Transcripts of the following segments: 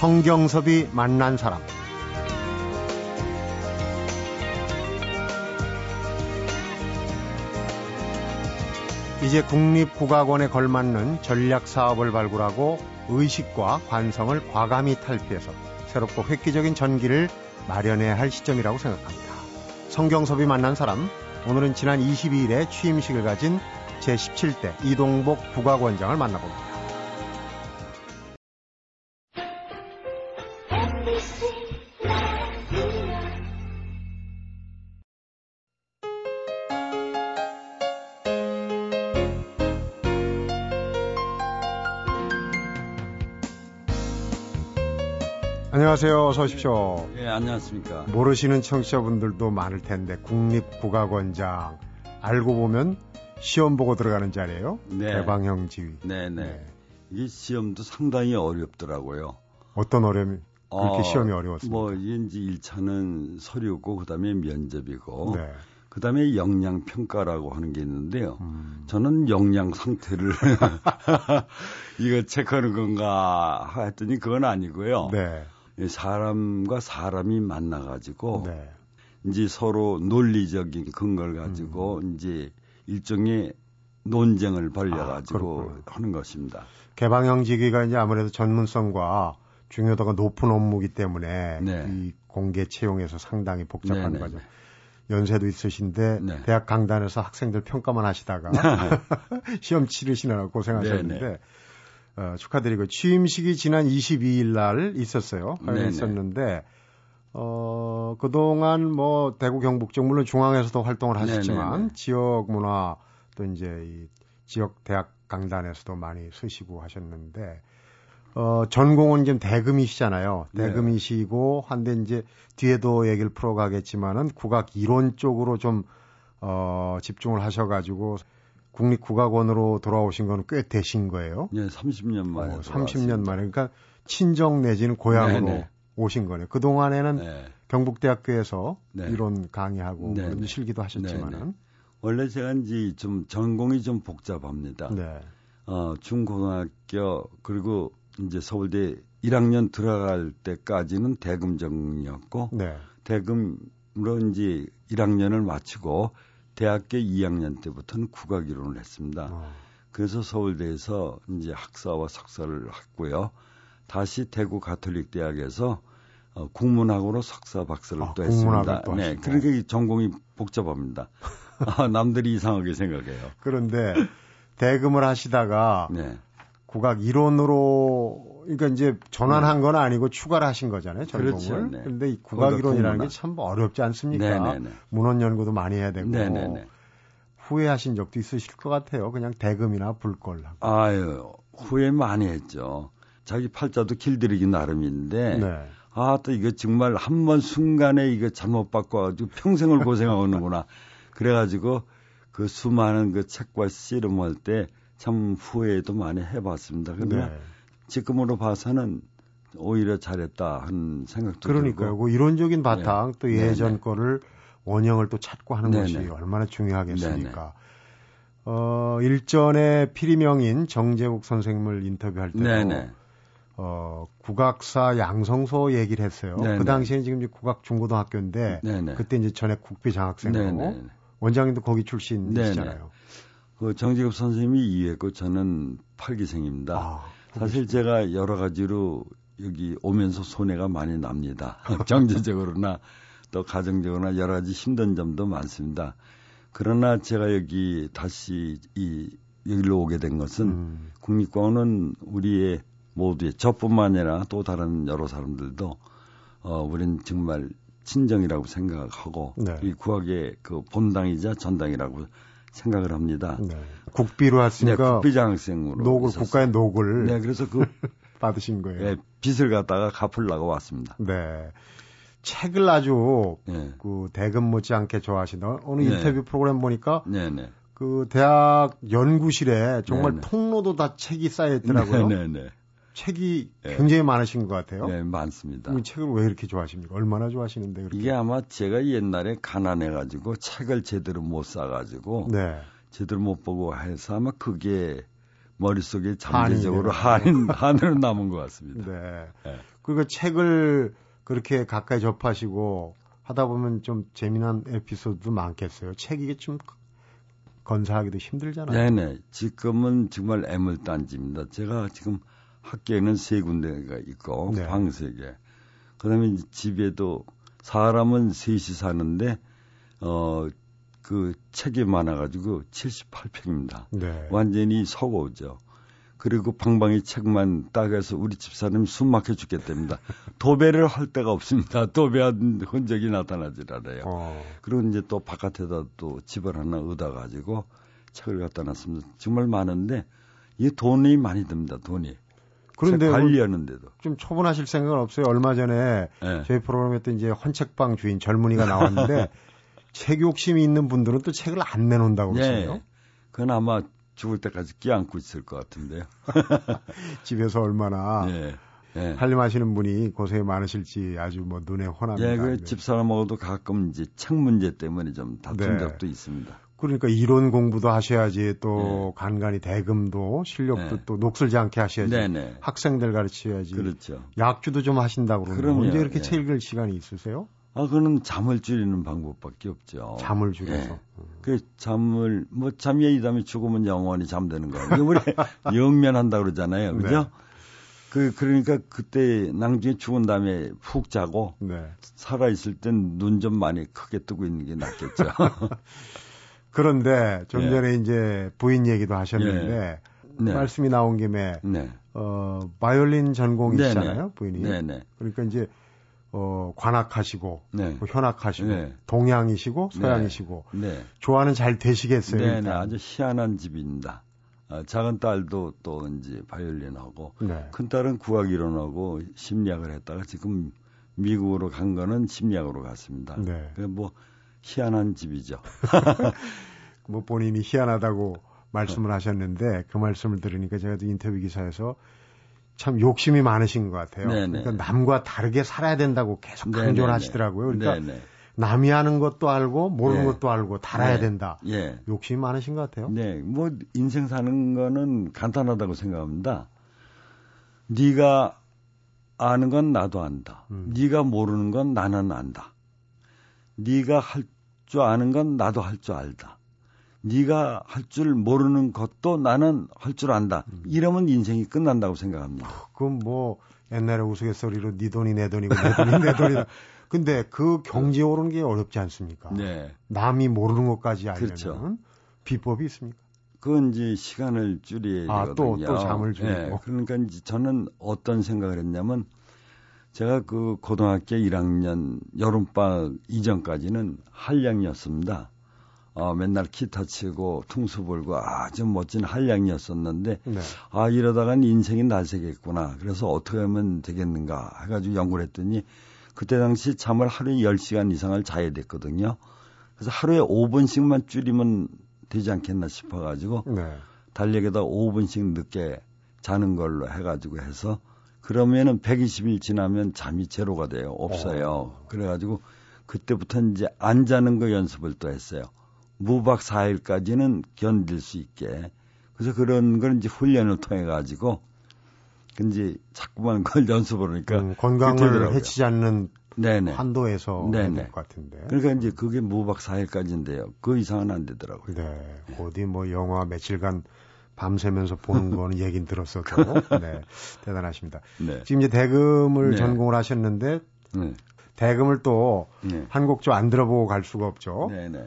성경섭이 만난 사람 이제 국립국악원에 걸맞는 전략 사업을 발굴하고 의식과 관성을 과감히 탈피해서 새롭고 획기적인 전기를 마련해야 할 시점이라고 생각합니다. 성경섭이 만난 사람, 오늘은 지난 22일에 취임식을 가진 제17대 이동복 국악원장을 만나봅니다. 안녕하세요. 어서 오십시오. 예, 안녕하십니까. 모르시는 청취자분들도 많을 텐데 국립국악원장 알고 보면 시험 보고 들어가는 자리예요. 네. 개방형 지위. 네, 네, 네. 이 시험도 상당히 어렵더라고요. 어떤 어려움이 그렇게 어, 시험이 어려웠습니까? 뭐 이제 1차는 서류고 그다음에 면접이고 네. 그다음에 역량 평가라고 하는 게 있는데요. 음. 저는 역량 상태를 이거 체크하는 건가 했더니 그건 아니고요. 네. 사람과 사람이 만나가지고 네. 이제 서로 논리적인 근거를 가지고 음. 이제 일종의 논쟁을 벌려가지고 아, 하는 것입니다. 개방형지기가 이제 아무래도 전문성과 중요도가 높은 업무기 때문에 네. 이 공개 채용에서 상당히 복잡한 네, 네 거죠. 네. 연세도 있으신데 네. 대학 강단에서 학생들 평가만 하시다가 시험 치르시느라 고생하셨는데 어, 축하드리고 취임식이 지난 22일 날 있었어요. 있었는데 어, 그동안 뭐 대구 경북 쪽 물론 중앙에서도 활동을 하셨지만 네네네. 지역 문화 또 이제 이 지역 대학 강단에서도 많이 쓰시고 하셨는데 어, 전공은 지금 대금이시잖아요. 네. 대금이시고 한데 이제 뒤에도 얘기를 풀어 가겠지만은 국악 이론 쪽으로 좀 어, 집중을 하셔 가지고 국립국악원으로 돌아오신 건 꽤 되신 거예요. 네, 30년 만에. 어, 30년 만에. 그러니까 친정 내지는 고향으로 네네. 오신 거네요. 그 동안에는 네. 경북대학교에서 네. 이론 강의하고 네. 그런 실기도 하셨지만은 네, 네. 원래 제가 이제 좀 전공이 좀 복잡합니다. 네. 어, 중고등학교 그리고 이제 서울대 1학년 들어갈 때까지는 대금정이었고 네. 대금으로 이제 1학년을 마치고 대학교 2학년 때부터는 국악 이론을 했습니다. 어. 그래서 서울대에서 이제 학사와 석사를 했고요. 다시 대구 가톨릭 대학에서 어, 국문학으로 석사 박사를 아, 또 했습니다. 또 네, 그러니까 전공이 복잡합니다. 아, 남들이 이상하게 생각해요. 그런데 대금을 하시다가 네. 국악 이론으로 그러니까 이제 전환한 네. 건 아니고 추가를 하신 거잖아요. 전공을. 그렇죠. 네. 근데 이 국악 이론이라는 게 참 어렵지 않습니까? 네네네. 네, 네. 문헌 연구도 많이 해야 되고. 네네네. 네, 후회하신 적도 있으실 것 같아요. 그냥 대금이나 불걸 하고. 아유, 후회 많이 했죠. 자기 팔자도 길들이기 나름인데 네. 아, 또 이거 정말 한 번 순간에 이거 잘못 바꿔가지고 평생을 고생하는구나. 그래가지고 그 수많은 그 책과 씨름할 때 참 후회도 많이 해봤습니다. 근데 네. 지금으로 봐서는 오히려 잘했다 하는 생각도 그러니까요. 들고. 그 이론적인 바탕 네. 또 예전 네네. 거를 원형을 또 찾고 하는 네네. 것이 얼마나 중요하겠습니까. 네네. 어, 일전에 피리명인 정재욱 선생님을 인터뷰할 때도. 어, 국악사 양성소 얘기를 했어요. 그 당시에는 지금 이제 국악 중고등학교인데. 그때 이제 전액 국비 장학생으로 원장님도 거기 출신이시잖아요. 그 정직업 선생님이 이해했고 저는 8기생입니다. 아, 사실 제가 여러 가지로 여기 오면서 손해가 많이 납니다. 경제적으로나 또 가정적으로나 여러 가지 힘든 점도 많습니다. 그러나 제가 여기 다시 이 여기로 오게 된 것은 음. 국립공원은 우리의 모두의 저뿐만 아니라 또 다른 여러 사람들도 어 우리는 정말 친정이라고 생각하고 네. 이 구학의 그 본당이자 전당이라고 생각을 합니다. 네. 국비로 했으니까 네, 국비장학생으로 녹을. 국가의 녹을 네, 그래서 그 받으신 거예요. 네, 빚을 갖다가 갚으려고 왔습니다. 네. 책을 아주 네. 그 대금 못지않게 좋아하시는 어느 네. 인터뷰 프로그램 보니까 네, 네. 그 대학 연구실에 정말. 통로도 다 책이 쌓여 있더라고요. 네, 네, 네. 책이 네. 굉장히 많으신 것 같아요. 네, 많습니다. 이 책을 왜 이렇게 좋아하십니까? 얼마나 좋아하시는데 그렇게? 이게 아마 제가 옛날에 가난해 가지고 책을 제대로 못 사 가지고 네. 제대로 못 보고 해서 아마 그게 머릿속에 잠재적으로 한인, 한으로 남은 것 같습니다. 네. 네. 그리고 책을 그렇게 가까이 접하시고 하다 보면 좀 재미난 에피소드도 많겠어요. 책 이 게 좀 건사하기도 힘들잖아요. 네네. 지금은 정말 애물단지입니다. 제가 지금 학교에는 세 군데가 있고 네. 방세 개. 그다음에 집에도 사람은 셋이 사는데 어 그 책이 많아가지고 78평입니다. 네. 완전히 서고죠. 그리고 방방이 책만 따가서 우리 집사람이 숨 막혀 죽겠답니다. 도배를 할 데가 없습니다. 도배한 흔적이 나타나질 않아요. 어. 그리고 이제 또 바깥에다 또 집을 하나 얻어 가지고 책을 갖다 놨습니다. 정말 많은데 이 돈이 많이 듭니다. 돈이. 그런데 관리하는데도 좀 처분하실 생각은 없어요. 얼마 전에 네. 저희 프로그램에 또 이제 헌책방 주인 젊은이가 나왔는데 책 욕심이 있는 분들은 또 책을 안 내놓는다고 그러세요. 네. 그건 아마 죽을 때까지 끼안고 있을 것 같은데요. 집에서 얼마나 예, 예. 살림하시는 분이 고생이 많으실지 아주 뭐 눈에 훤합니다. 예, 그 집사람하고도 가끔 이제 책 문제 때문에 좀 다툰 네. 적도 있습니다. 그러니까 이론 공부도 하셔야지 또 네. 간간히 대금도 실력도 네. 또 녹슬지 않게 하셔야지 네, 네. 학생들 가르쳐야지 그렇죠. 약주도 좀 하신다고 그러는데 언제 이렇게 예. 책 읽을 시간이 있으세요? 아, 그거는 잠을 줄이는 방법밖에 없죠. 잠을 줄여서. 예. 그 잠을 뭐 잠이 이다음에 죽으면 영원히 잠드는 거예요. 우리 영면한다 그러잖아요. 그죠? 네. 그 그러니까 그때 낭중에 죽은 다음에 푹 자고 네. 살아 있을 땐 눈 좀 많이 크게 뜨고 있는 게 낫겠죠. 그런데 좀 예. 전에 이제 부인 얘기도 하셨는데 예. 네. 말씀이 나온 김에 네. 어 바이올린 전공이시잖아요, 네네. 부인이. 네네. 그러니까 이제 어, 관악하시고 네. 뭐 현악하시고 네. 동양이시고 서양이시고 네. 네. 좋아하는 잘 되시겠어요. 네, 네, 아주 희한한 집입니다. 어, 작은 딸도 또 이제 바이올린하고 네. 큰 딸은 국악 이론하고 심리학을 했다가 지금 미국으로 간 거는 심리학으로 갔습니다. 네. 그뭐 희한한 집이죠. 뭐 본인이 희한하다고 말씀을 하셨는데 그 말씀을 들으니까 제가 또 인터뷰 기사에서 참 욕심이 많으신 것 같아요. 네네. 그러니까 남과 다르게 살아야 된다고 계속 강조를 네네. 하시더라고요. 그러니까 네네. 남이 하는 것도 알고 모르는 네. 것도 알고 달아야 네. 된다. 예. 욕심이 많으신 것 같아요. 네, 뭐 인생 사는 거는 간단하다고 생각합니다. 네가 아는 건 나도 안다. 음. 네가 모르는 건 나는 안다. 네가 할 줄 아는 건 나도 할 줄 알다. 네가 할 줄 모르는 것도 나는 할 줄 안다. 음. 이러면 인생이 끝난다고 생각합니다. 그럼 뭐 옛날에 우스갯소리로 네 돈이 내 돈이고 내 돈이 내 돈이다. 근데 그 경지에 오르는 게 어렵지 않습니까? 네. 남이 모르는 것까지 알려면 그렇죠. 비법이 있습니까? 그건 이제 시간을 줄여야 아. 또, 또 잠을 줄이고. 네, 그러니까 이제 저는 어떤 생각을 했냐면 제가 그 고등학교 1학년 여름방학 이전까지는 한량이었습니다. 어, 맨날 기타 치고 퉁수 불고 아주 멋진 한량이었었는데 네. 아 이러다간 인생이 날새겠구나. 그래서 어떻게 하면 되겠는가 해가지고 연구를 했더니 그때 당시 잠을 하루에 10시간 이상을 자야 됐거든요. 그래서 하루에 5분씩만 줄이면 되지 않겠나 싶어가지고 네. 달력에다 5분씩 늦게 자는 걸로 해가지고 해서 그러면은 120일 지나면 잠이 제로가 돼요. 없어요. 어. 그래가지고 그때부터 이제 안 자는 거 연습을 또 했어요. 무박 4일까지는 견딜 수 있게. 그래서 그런 걸 이제 훈련을 통해 가지고 이제 자꾸만 그걸 연습을 하니까 음, 건강을 해치지 않는 네네. 한도에서 될것 같은데. 그러니까 이제 그게 무박 4일까지인데요. 그 이상은 안 되더라고요. 네. 어디 뭐 영화 며칠간 밤새면서 보는 거는 얘긴 들었어도 네. 대단하십니다. 네. 지금 이제 대금을 네. 전공을 하셨는데 네. 대금을 또 네. 한곡 좀 안 들어보고 갈 수가 없죠. 네, 네.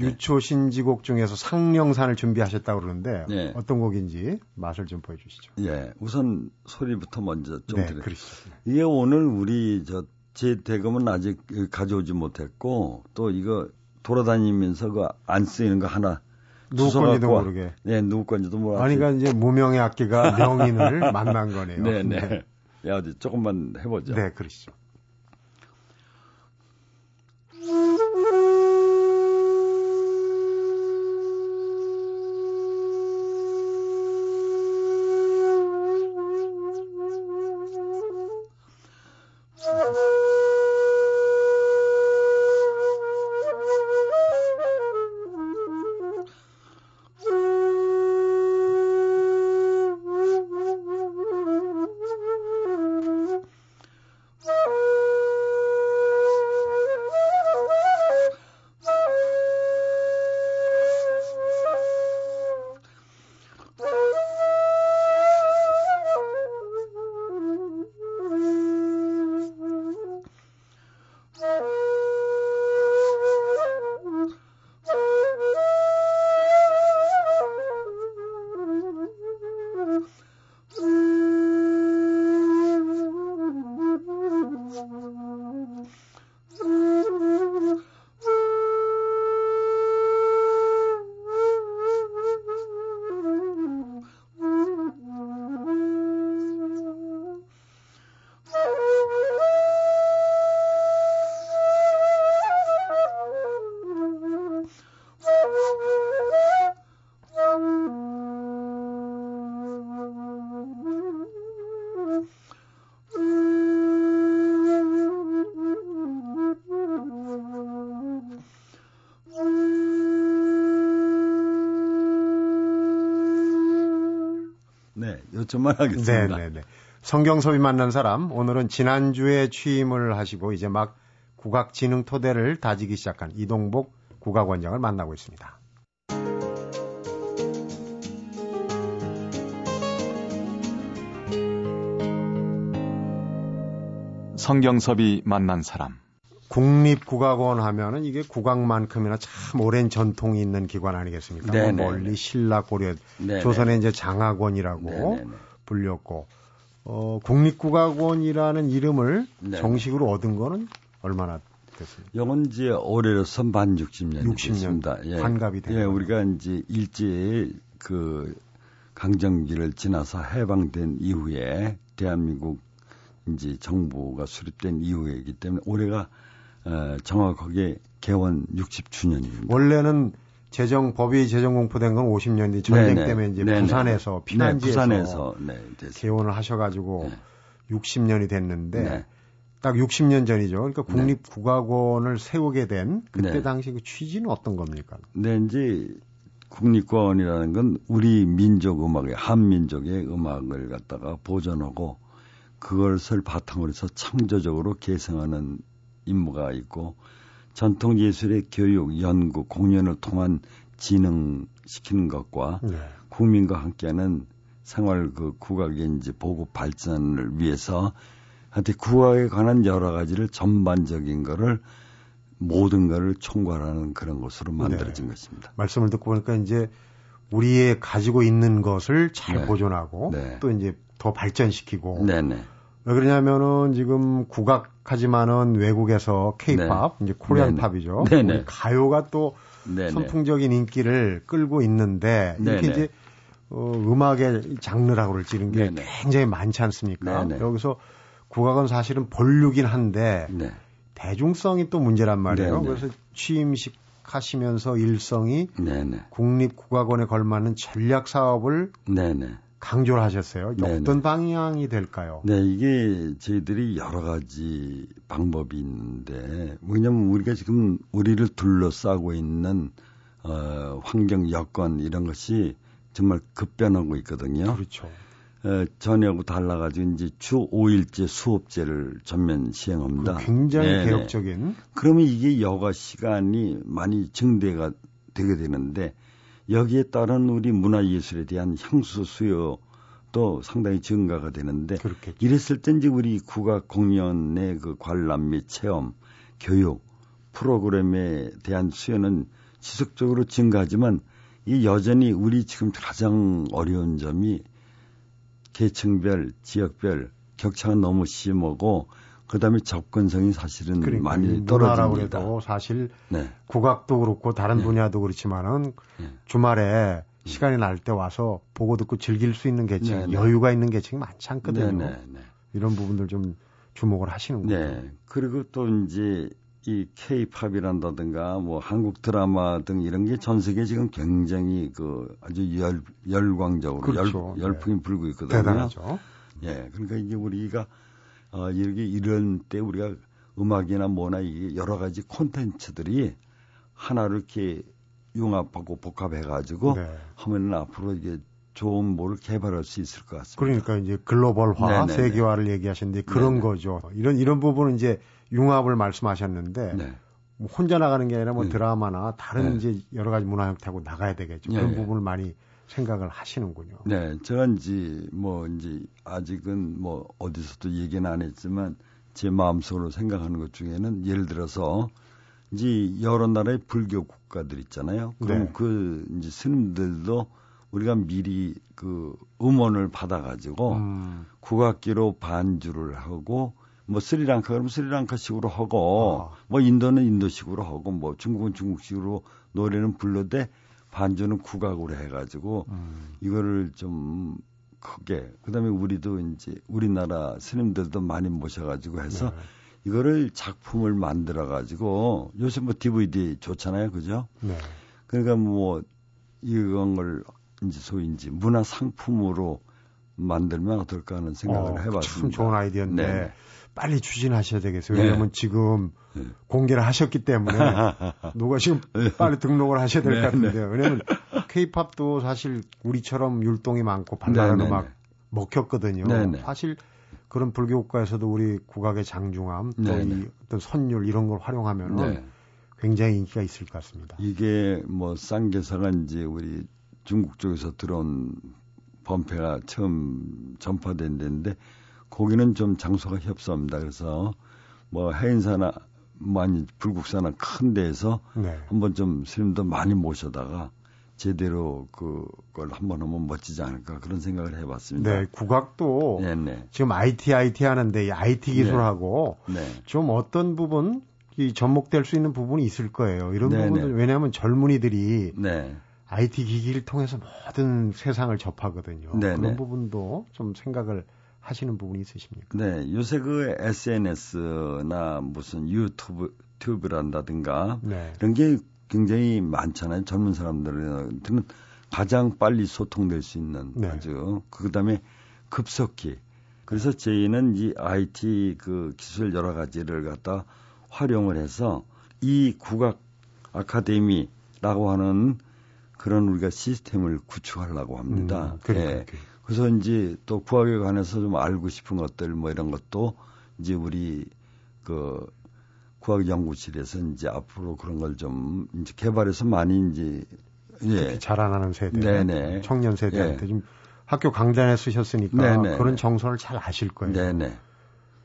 유초 신지곡 중에서 상령산을 준비하셨다고 그러는데 네. 어떤 곡인지 맛을 좀 보여주시죠. 예, 우선 소리부터 먼저 좀 네, 드릴게요. 이게 오늘 우리 저 제 대금은 아직 가져오지 못했고 또 이거 돌아다니면서 그 안 쓰이는 거 하나 누구 건지도 모르게. 네, 누구 건지도 모르게. 아니, 그러니까 이제 무명의 악기가 명인을 만난 거네요. 네, 네. 네. 야, 어디 조금만 해보죠. 네, 그러시죠. 요청만 하겠습니다. 네 네 네. 성경섭이 만난 사람 오늘은 지난주에 취임을 하시고 이제 막 국악진흥 토대를 다지기 시작한 이동복 국악원장을 만나고 있습니다. 성경섭이 만난 사람 국립국악원 하면은 이게 국악만큼이나 참 오랜 전통이 있는 기관 아니겠습니까? 뭐 네네. 멀리 신라 고려 네네. 조선의 이제 장학원이라고 네네. 불렸고 어 국립국악원이라는 이름을 정식으로 얻은 거는 얼마나 됐습니까? 영은 이제 올해로선 반 60년이 60년 됐습니다. 예. 반갑이 된 예, 우리가 이제 일제 그 강점기를 지나서 해방된 이후에 대한민국 이제 정부가 수립된 이후이기 때문에 올해가 어, 정확하게 개원 60주년입니다. 원래는 재정 법이 재정 공포된 건 50년 뒤 전쟁 네네. 때문에 이제 네네. 부산에서 네, 피난지에서 네, 부산에서 네, 개원을 하셔가지고 네. 60년이 됐는데 네. 딱 60년 전이죠. 그러니까 네. 국립국악원을 세우게 된 그때 당시 그 취지는 어떤 겁니까? 네, 이제 국립국악원이라는 건 우리 민족 음악의 한민족의 음악을 갖다가 보존하고 그것을 바탕으로 해서 창조적으로 개성하는 임무가 있고 전통 예술의 교육, 연구, 공연을 통한 진흥시키는 것과 네. 국민과 함께하는 생활 그 국악의 이제 보급 발전을 위해서 하여튼 국악에 관한 여러 가지를 전반적인 거를 모든 거를 총괄하는 그런 것으로 만들어진 네. 것입니다. 말씀을 듣고 보니까 이제 우리의 가지고 있는 것을 잘 네. 보존하고 네. 또 이제 더 발전시키고 네네. 왜 그러냐면은 지금 국악하지만은 외국에서 케이팝 네. 이제 코리안 팝이죠. 네네. 가요가 또 네네. 선풍적인 인기를 끌고 있는데 이렇게 이제 어, 음악의 장르라고 그럴지 이런 게 네네. 굉장히 많지 않습니까? 네네. 여기서 국악은 사실은 본류긴 한데 네. 대중성이 또 문제란 말이에요. 그래서 취임식 하시면서 일성이 국립국악원에 걸맞는 전략 사업을 강조를 하셨어요. 네네. 어떤 방향이 될까요? 네, 이게 저희들이 여러 가지 방법이 있는데 왜냐면 우리가 지금 우리를 둘러싸고 있는 어, 환경 여건 이런 것이 정말 급변하고 있거든요. 그렇죠. 어, 전하고 달라가지고 이제 주 5일제 수업제를 전면 시행합니다. 굉장히 네네. 개혁적인. 그러면 이게 여가 시간이 많이 증대가 되게 되는데 여기에 따른 우리 문화예술에 대한 향수 수요도 상당히 증가가 되는데 그렇겠죠. 이랬을 때 이제 우리 국악 공연의 그 관람 및 체험, 교육 프로그램에 대한 수요는 지속적으로 증가하지만 이 여전히 우리 지금 가장 어려운 점이 계층별, 지역별 격차가 너무 심하고 그다음에 접근성이 사실은 그러니까 많이 떨어집니다. 그래도 사실 네. 국악도 그렇고 다른 네. 분야도 그렇지만은 네. 주말에 시간이 날 때 와서 보고 듣고 즐길 수 있는 계층, 네, 네. 여유가 있는 계층이 많지 않거든요. 네, 이런 부분들 좀 주목을 하시는군요. 네. 그리고 또 이제 이 K-팝이란다든가 뭐 한국 드라마 등 이런 게 전 세계 지금 굉장히 그 아주 열 열광적으로 그렇죠. 열, 열풍이 불고 있거든요. 대단하죠. 예. 그러니까 이제 우리가 어, 이렇게 이런 때 우리가 음악이나 뭐나 이 여러 가지 콘텐츠들이 하나를 이렇게 융합하고 복합해가지고 네. 하면은 앞으로 이게 좋은 뭐를 개발할 수 있을 것 같습니다. 그러니까 이제 글로벌화, 네네네. 네, 세계화를 얘기하셨는데 그런 네네. 거죠. 이런 이런 부분은 이제 융합을 말씀하셨는데 네. 뭐 혼자 나가는 게 아니라 뭐 네. 드라마나 다른 네. 이제 여러 가지 문화 형태하고 나가야 되겠죠. 그런 네. 부분을 많이 생각을 하시는군요. 네, 제가 이제 뭐 이제 아직은 뭐 어디서도 얘기는 안 했지만 제 마음속으로 생각하는 것 중에는 예를 들어서 이제 여러 나라의 불교 국가들 있잖아요. 그럼 네. 그 이제 스님들도 우리가 미리 그 음원을 받아가지고 음. 국악기로 반주를 하고 뭐 스리랑카 그러면 스리랑카식으로 하고 아. 뭐 인도는 인도식으로 하고 뭐 중국은 중국식으로 노래는 불러대 반주는 국악으로 해가지고 음. 이거를 좀 크게 그다음에 우리도 이제 우리나라 스님들도 많이 모셔가지고 해서 네. 이거를 작품을 만들어 가지고 요새 뭐 DVD 좋잖아요, 그죠? 네. 그러니까 뭐 이런 걸 이제 소위 이제 문화 상품으로 만들면 어떨까 하는 생각을 어, 해봤습니다. 참 좋은 아이디어인데 네. 빨리 추진하셔야 되겠어요. 네. 왜냐하면 지금 네. 공개를 하셨기 때문에 누가 지금 네. 빨리 등록을 하셔야 될것 네, 네. 같은데요. 왜냐하면 케이팝도 사실 우리처럼 율동이 많고 발랄한 음악 먹혔거든요. 사실 그런 불교 국가에서도 우리 국악의 장중함 또 이 어떤 선율 이런 걸 활용하면 네. 굉장히 인기가 있을 것 같습니다. 이게 뭐 쌍계사가 이제 우리 중국 쪽에서 들어온 범패가 처음 전파된 데인데 거기는 좀 장소가 협소합니다. 그래서 뭐 해인사나 많이 불국사나 큰 데에서 네. 한번 좀 스님도 많이 모셔다가 제대로 그걸 한번 하면 멋지지 않을까 그런 생각을 해봤습니다. 네, 국악도 네네. 네. 지금 IT IT 하는데 이 IT 기술하고 네. 네. 좀 어떤 부분 이 접목될 수 있는 부분이 있을 거예요. 이런 네네. 부분들 왜냐하면 젊은이들이 네. IT 기기를 통해서 모든 세상을 접하거든요. 네네. 그런 부분도 좀 생각을 하시는 부분이 있으십니까? 네, 요새 그 SNS나 무슨 유튜브 튜브란다든가 네. 이런 게 굉장히 많잖아요. 젊은 사람들한테는 가장 빨리 소통될 수 있는 네. 아주 그다음에 급속히 그래서 저희는 이 IT 그 기술 여러 가지를 갖다 활용을 해서 이 국악 아카데미라고 하는 그런 우리가 시스템을 구축하려고 합니다. 음, 그래, 예. 그 래서 이제 또 국악에 관해서 좀 알고 싶은 것들 뭐 이런 것도 이제 우리 그 국악연구실에서 이제 앞으로 그런 걸 좀 이제 개발해서 많이 이제 예. 자라나는 세대, 네네. 청년 세대한테 예. 좀 학교 강단에 쓰셨으니까 네네. 그런 정서를 잘 아실 거예요. 네네.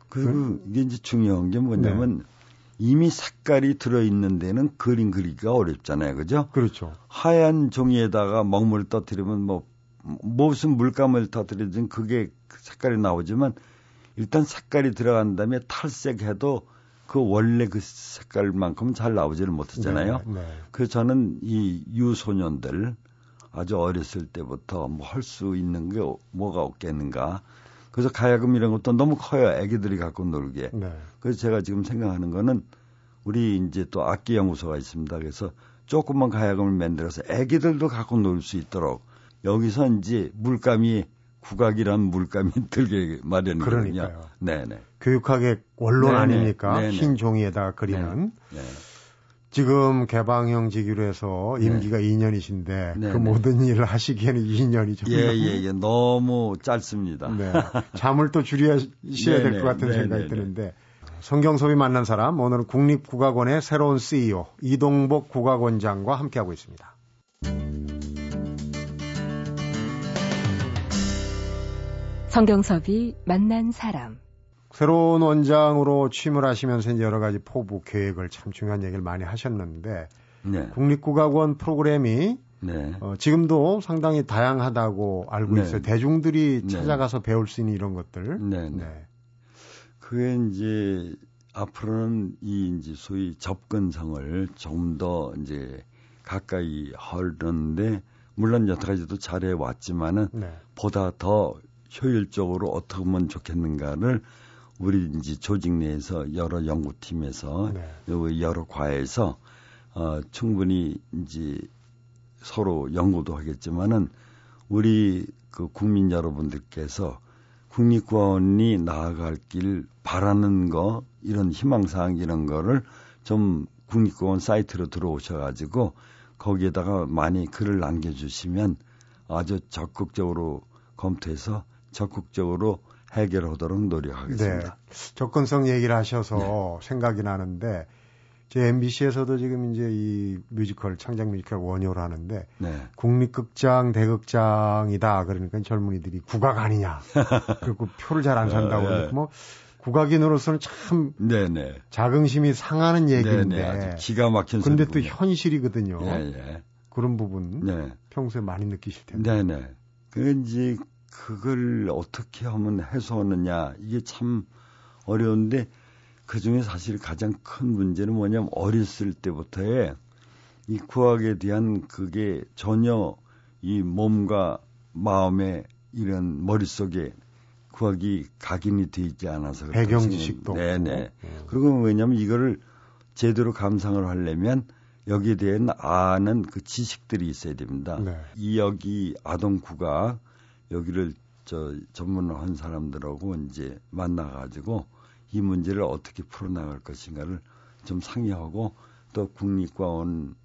그리고 그, 이게 이제 중요한 게 뭐냐면 네. 이미 색깔이 들어있는 데는 그림 그리기가 어렵잖아요. 그죠? 그렇죠. 하얀 종이에다가 먹물 떠뜨리면 뭐, 무슨 물감을 터뜨리든 그게 색깔이 나오지만 일단 색깔이 들어간 다음에 탈색해도 그 원래 그 색깔만큼 잘 나오지를 못했잖아요. 네, 네. 그래서 저는 이 유소년들 아주 어렸을 때부터 뭐 할 수 있는 게 뭐가 없겠는가. 그래서 가야금 이런 것도 너무 커요. 애기들이 갖고 놀기에. 네. 그래서 제가 지금 생각하는 거는 우리 이제 또 악기 연구소가 있습니다. 그래서 조금만 가야금을 만들어서 애기들도 갖고 놀 수 있도록 여기서 이제 물감이 국악이란 물감이 들게 마련이거든요. 네네. 교육학의 원론 네네. 아닙니까? 네네. 흰 종이에다가 그리는. 네. 지금 개방형 직위로 해서 임기가 네. 2년이신데 네, 그 네. 모든 일을 하시기에는 2년이 좀 예, 예, 예. 너무 짧습니다. 네. 잠을 또 줄여셔야 될 것 같은 생각이 드는데 성경섭이 만난 사람 오늘은 국립국악원의 새로운 CEO 이동복 국악원장과 함께하고 있습니다. 성경섭이 만난 사람 새로운 원장으로 취임을 하시면서 이제 여러 가지 포부 계획을 참 중요한 얘기를 많이 하셨는데 네. 국립국악원 프로그램이 네. 어, 지금도 상당히 다양하다고 알고 네. 있어요. 대중들이 네. 찾아가서 배울 수 있는 이런 것들. 네. 네. 네. 그게 이제 앞으로는 이 이제 소위 접근성을 좀 더 이제 가까이 하는데 물론 여태까지도 잘해 왔지만은 보다 더 효율적으로 어떻게 하면 좋겠는가를 우리 이제 조직 내에서 여러 연구팀에서 네. 여러 과에서 어, 충분히 이제 서로 연구도 하겠지만은 우리 그 국민 여러분들께서 국립공원이 나아갈 길 바라는 거 이런 희망사항 이런 거를 좀 국립공원 사이트로 들어오셔가지고 거기에다가 많이 글을 남겨주시면 아주 적극적으로 검토해서 적극적으로 해결하도록 노력하겠습니다. 네. 접근성 얘기를 하셔서 네. 생각이 나는데 제 MBC에서도 지금 이제 이 뮤지컬 창작 뮤지컬 원효를 하는데 네. 국립극장 대극장이다 그러니까 젊은이들이 국악 아니냐 그리고 표를 잘 안 산다고 네. 그러니까 뭐 국악인으로서는 참 네네. 자긍심이 상하는 얘기인데 네네. 기가 막힌 근데 또 현실이거든요. 네네. 그런 부분 네. 평소에 많이 느끼실 텐데. 네네. 그 이제 그걸 어떻게 하면 해소하느냐 이게 참 어려운데 그 중에 사실 가장 큰 문제는 뭐냐면 어렸을 때부터의 이 구학에 대한 그게 전혀 이 몸과 마음에 이런 머릿속에 구학이 각인이 돼 있지 않아서 배경 지식도 네네 음. 그리고 왜냐하면 이거를 제대로 감상을 하려면 여기에 대한 아는 그 지식들이 있어야 됩니다. 네. 이 여기 아동 국악 여기를 저 전문한 사람들하고 이제 만나가지고 이 문제를 어떻게 풀어나갈 것인가를 좀 상의하고 또 국립과원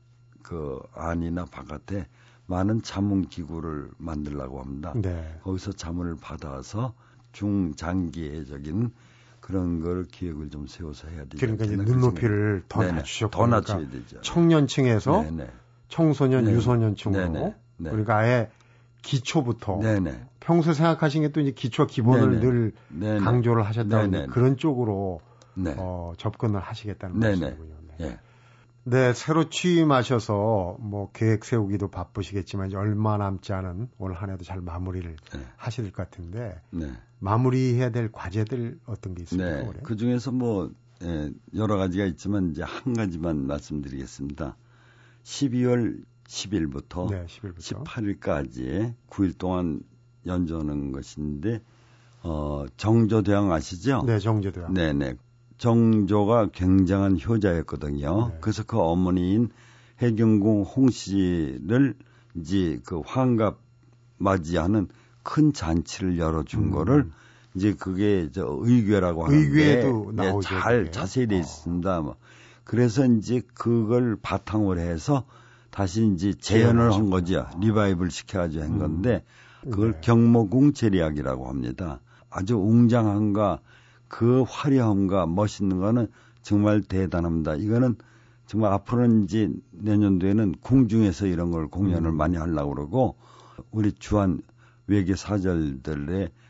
그 안이나 바깥에 많은 자문 기구를 만들라고 합니다. 네. 거기서 자문을 받아서 중장기적인 그런 걸 기획을 좀 세워서 해야 되죠. 그러니까 이제 눈높이를 더 낮추셨고 더 낮춰야 되죠. 청년층에서 네네. 청소년, 네네. 유소년층으로 네네. 그러니까 아예 기초부터 네네. 평소 생각하신 게 또 이제 기초 기본을 늘 강조를 하셨다는 그런 쪽으로 네. 어, 접근을 하시겠다는 말씀이군요. 네. 네. 네, 새로 취임하셔서 뭐 계획 세우기도 바쁘시겠지만 이제 얼마 남지 않은 올 한 해도 잘 마무리를 네. 하실 것 같은데 네. 마무리해야 될 과제들 어떤 게 있습니까? 네, 그 중에서 뭐 예, 여러 가지가 있지만 이제 한 가지만 말씀드리겠습니다. 12월 10일부터, 네, 10일부터. 18일까지 9일 동안 연주하는 것인데 어, 정조대왕 아시죠? 네, 정조대왕. 네, 네. 정조가 굉장한 효자였거든요. 네. 그래서 그 어머니인 해경궁 홍씨를 이제 그 환갑 맞이하는 큰 잔치를 열어준 음. 거를 이제 그게 저 의궤라고 하는데 의궤도 네, 잘 그게. 자세히 돼 어. 있습니다. 뭐. 그래서 이제 그걸 바탕으로 해서 다시 이제 재현을 한 거죠. 리바이벌 시켜가지고 한 음. 건데 그걸 네. 경모궁 제리학이라고 합니다. 아주 웅장한가 그 화려함과 멋있는 거는 정말 대단합니다. 이거는 정말 앞으로는 이제 내년도에는 궁중에서 이런 걸 공연을 음. 많이 하려고 그러고 우리 주한 외계 사절들의 음,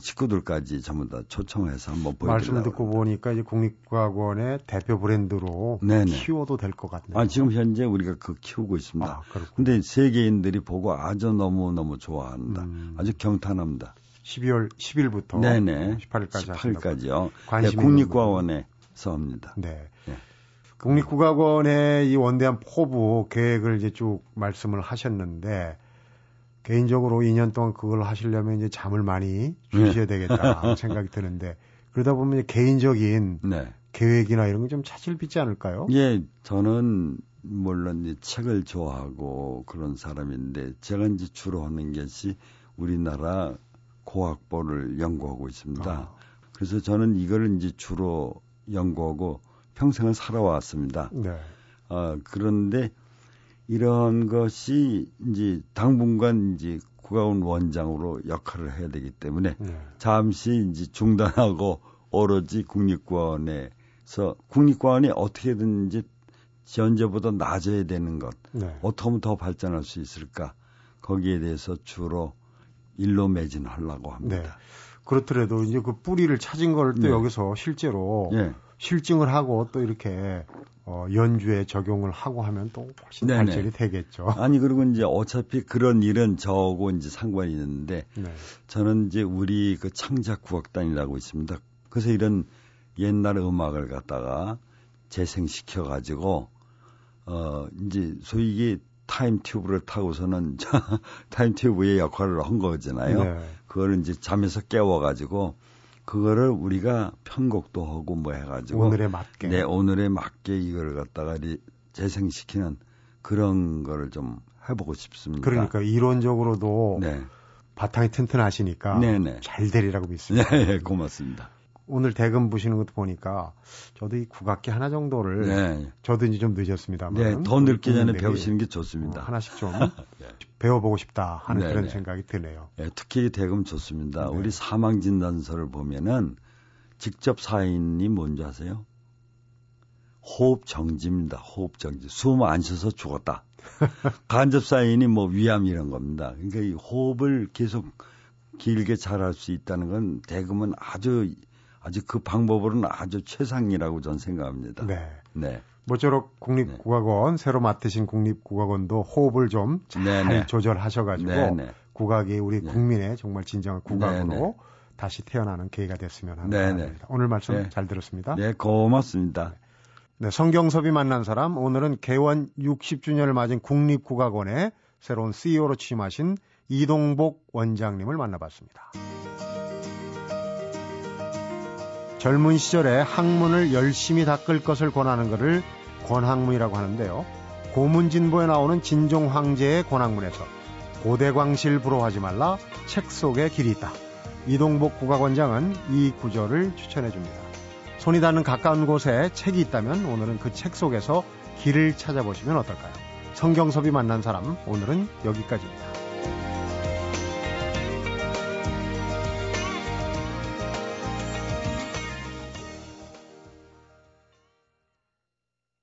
식구들까지 전부 다 초청해서 한번 보여드리려고 말씀을 듣고 보니까 이제 국립과학원의 대표 브랜드로 네네. 키워도 될 것 같네요. 아, 지금 현재 우리가 그 키우고 있습니다. 아, 그런데 세계인들이 보고 아주 너무너무 좋아한다. 음. 아주 경탄합니다. 12월 10일부터 네네. 18일까지 18일까지요. 네, 국립과학원에서 합니다. 네. 네. 국립국악원의 이 원대한 포부 계획을 이제 쭉 말씀을 하셨는데 개인적으로 2년 동안 그걸 하시려면 이제 잠을 많이 주셔야 네. 되겠다 생각이 드는데 그러다 보면 개인적인 네. 계획이나 이런 거좀 차질 빚지 않을까요? 예, 저는 물론 이제 책을 좋아하고 그런 사람인데 제가 이제 주로 하는 것이 우리나라 고학벌을 연구하고 있습니다. 아. 그래서 저는 이걸 이제 주로 연구하고 평생을 살아왔습니다. 네. 어, 그런데 이런 것이 이제 당분간 이제 국가원 원장으로 역할을 해야 되기 때문에 네. 잠시 이제 중단하고 오로지 국립과원에서 국립과원이 어떻게든지 현재보다 낮아야 되는 것, 네. 어떻게 하면 더 발전할 수 있을까 거기에 대해서 주로 일로 매진하려고 합니다. 네. 그렇더라도 이제 그 뿌리를 찾은 걸또 네. 여기서 실제로 네. 실증을 하고 또 이렇게 어, 연주에 적용을 하고 하면 또 훨씬 네네. 발전이 되겠죠. 아니 그리고 이제 어차피 그런 일은 저하고 이제 상관이 있는데 네. 저는 이제 우리 그 창작 국악단이라고 있습니다. 그래서 이런 옛날 음악을 갖다가 재생시켜 가지고 어 이제 소위 이게 time tube를 타고서는 time tube의 역할을 한 거잖아요. 네. 그거를 이제 잠에서 깨워 가지고 그거를 우리가 편곡도 하고 뭐 해가지고 오늘에 맞게 네 오늘에 맞게 이걸 갖다가 재생시키는 그런 거를 좀 해보고 싶습니다. 그러니까 이론적으로도 네. 바탕이 튼튼하시니까 네네. 네. 잘 되리라고 믿습니다. 네, 고맙습니다. 오늘 대금 보시는 것도 보니까 저도 이 국악기 하나 정도를 네. 저도 이제 좀 늦었습니다만 네, 더 늦기 전에 배우시는 게 좋습니다. 어, 하나씩 좀 네. 배워보고 싶다 하는 네, 그런 네. 생각이 드네요. 네, 특히 대금 좋습니다. 네. 우리 사망 진단서를 보면은 직접 사인이 뭔지 아세요? 호흡 정지입니다. 호흡 정지. 숨 안 쉬어서 죽었다. 간접 사인이 뭐 위암 이런 겁니다. 그러니까 이 호흡을 계속 길게 잘 할 수 있다는 건 대금은 아주 아주 그 방법으로는 아주 최상이라고 저는 생각합니다. 네. 네. 모쪼록 국립국악원 네. 새로 맡으신 국립국악원도 호흡을 좀 잘 조절하셔가지고 네네. 국악이 우리 네. 국민의 정말 진정한 국악으로 네네. 다시 태어나는 계기가 됐으면 바람입니다. 오늘 말씀 네. 잘 들었습니다. 네, 고맙습니다. 네, 성경섭이 만난 사람 오늘은 개원 60주년을 맞은 국립국악원의 새로운 CEO로 취임하신 이동복 원장님을 만나봤습니다. 젊은 시절에 학문을 열심히 닦을 것을 권하는 것을 권학문이라고 하는데요. 고문진보에 나오는 진종 황제의 권학문에서 고대광실 부러워하지 말라 책 속에 길이 있다. 이동복 국악원장은 이 구절을 추천해 줍니다. 손이 닿는 가까운 곳에 책이 있다면 오늘은 그 책 속에서 길을 찾아보시면 어떨까요? 성경섭이 만난 사람 오늘은 여기까지입니다.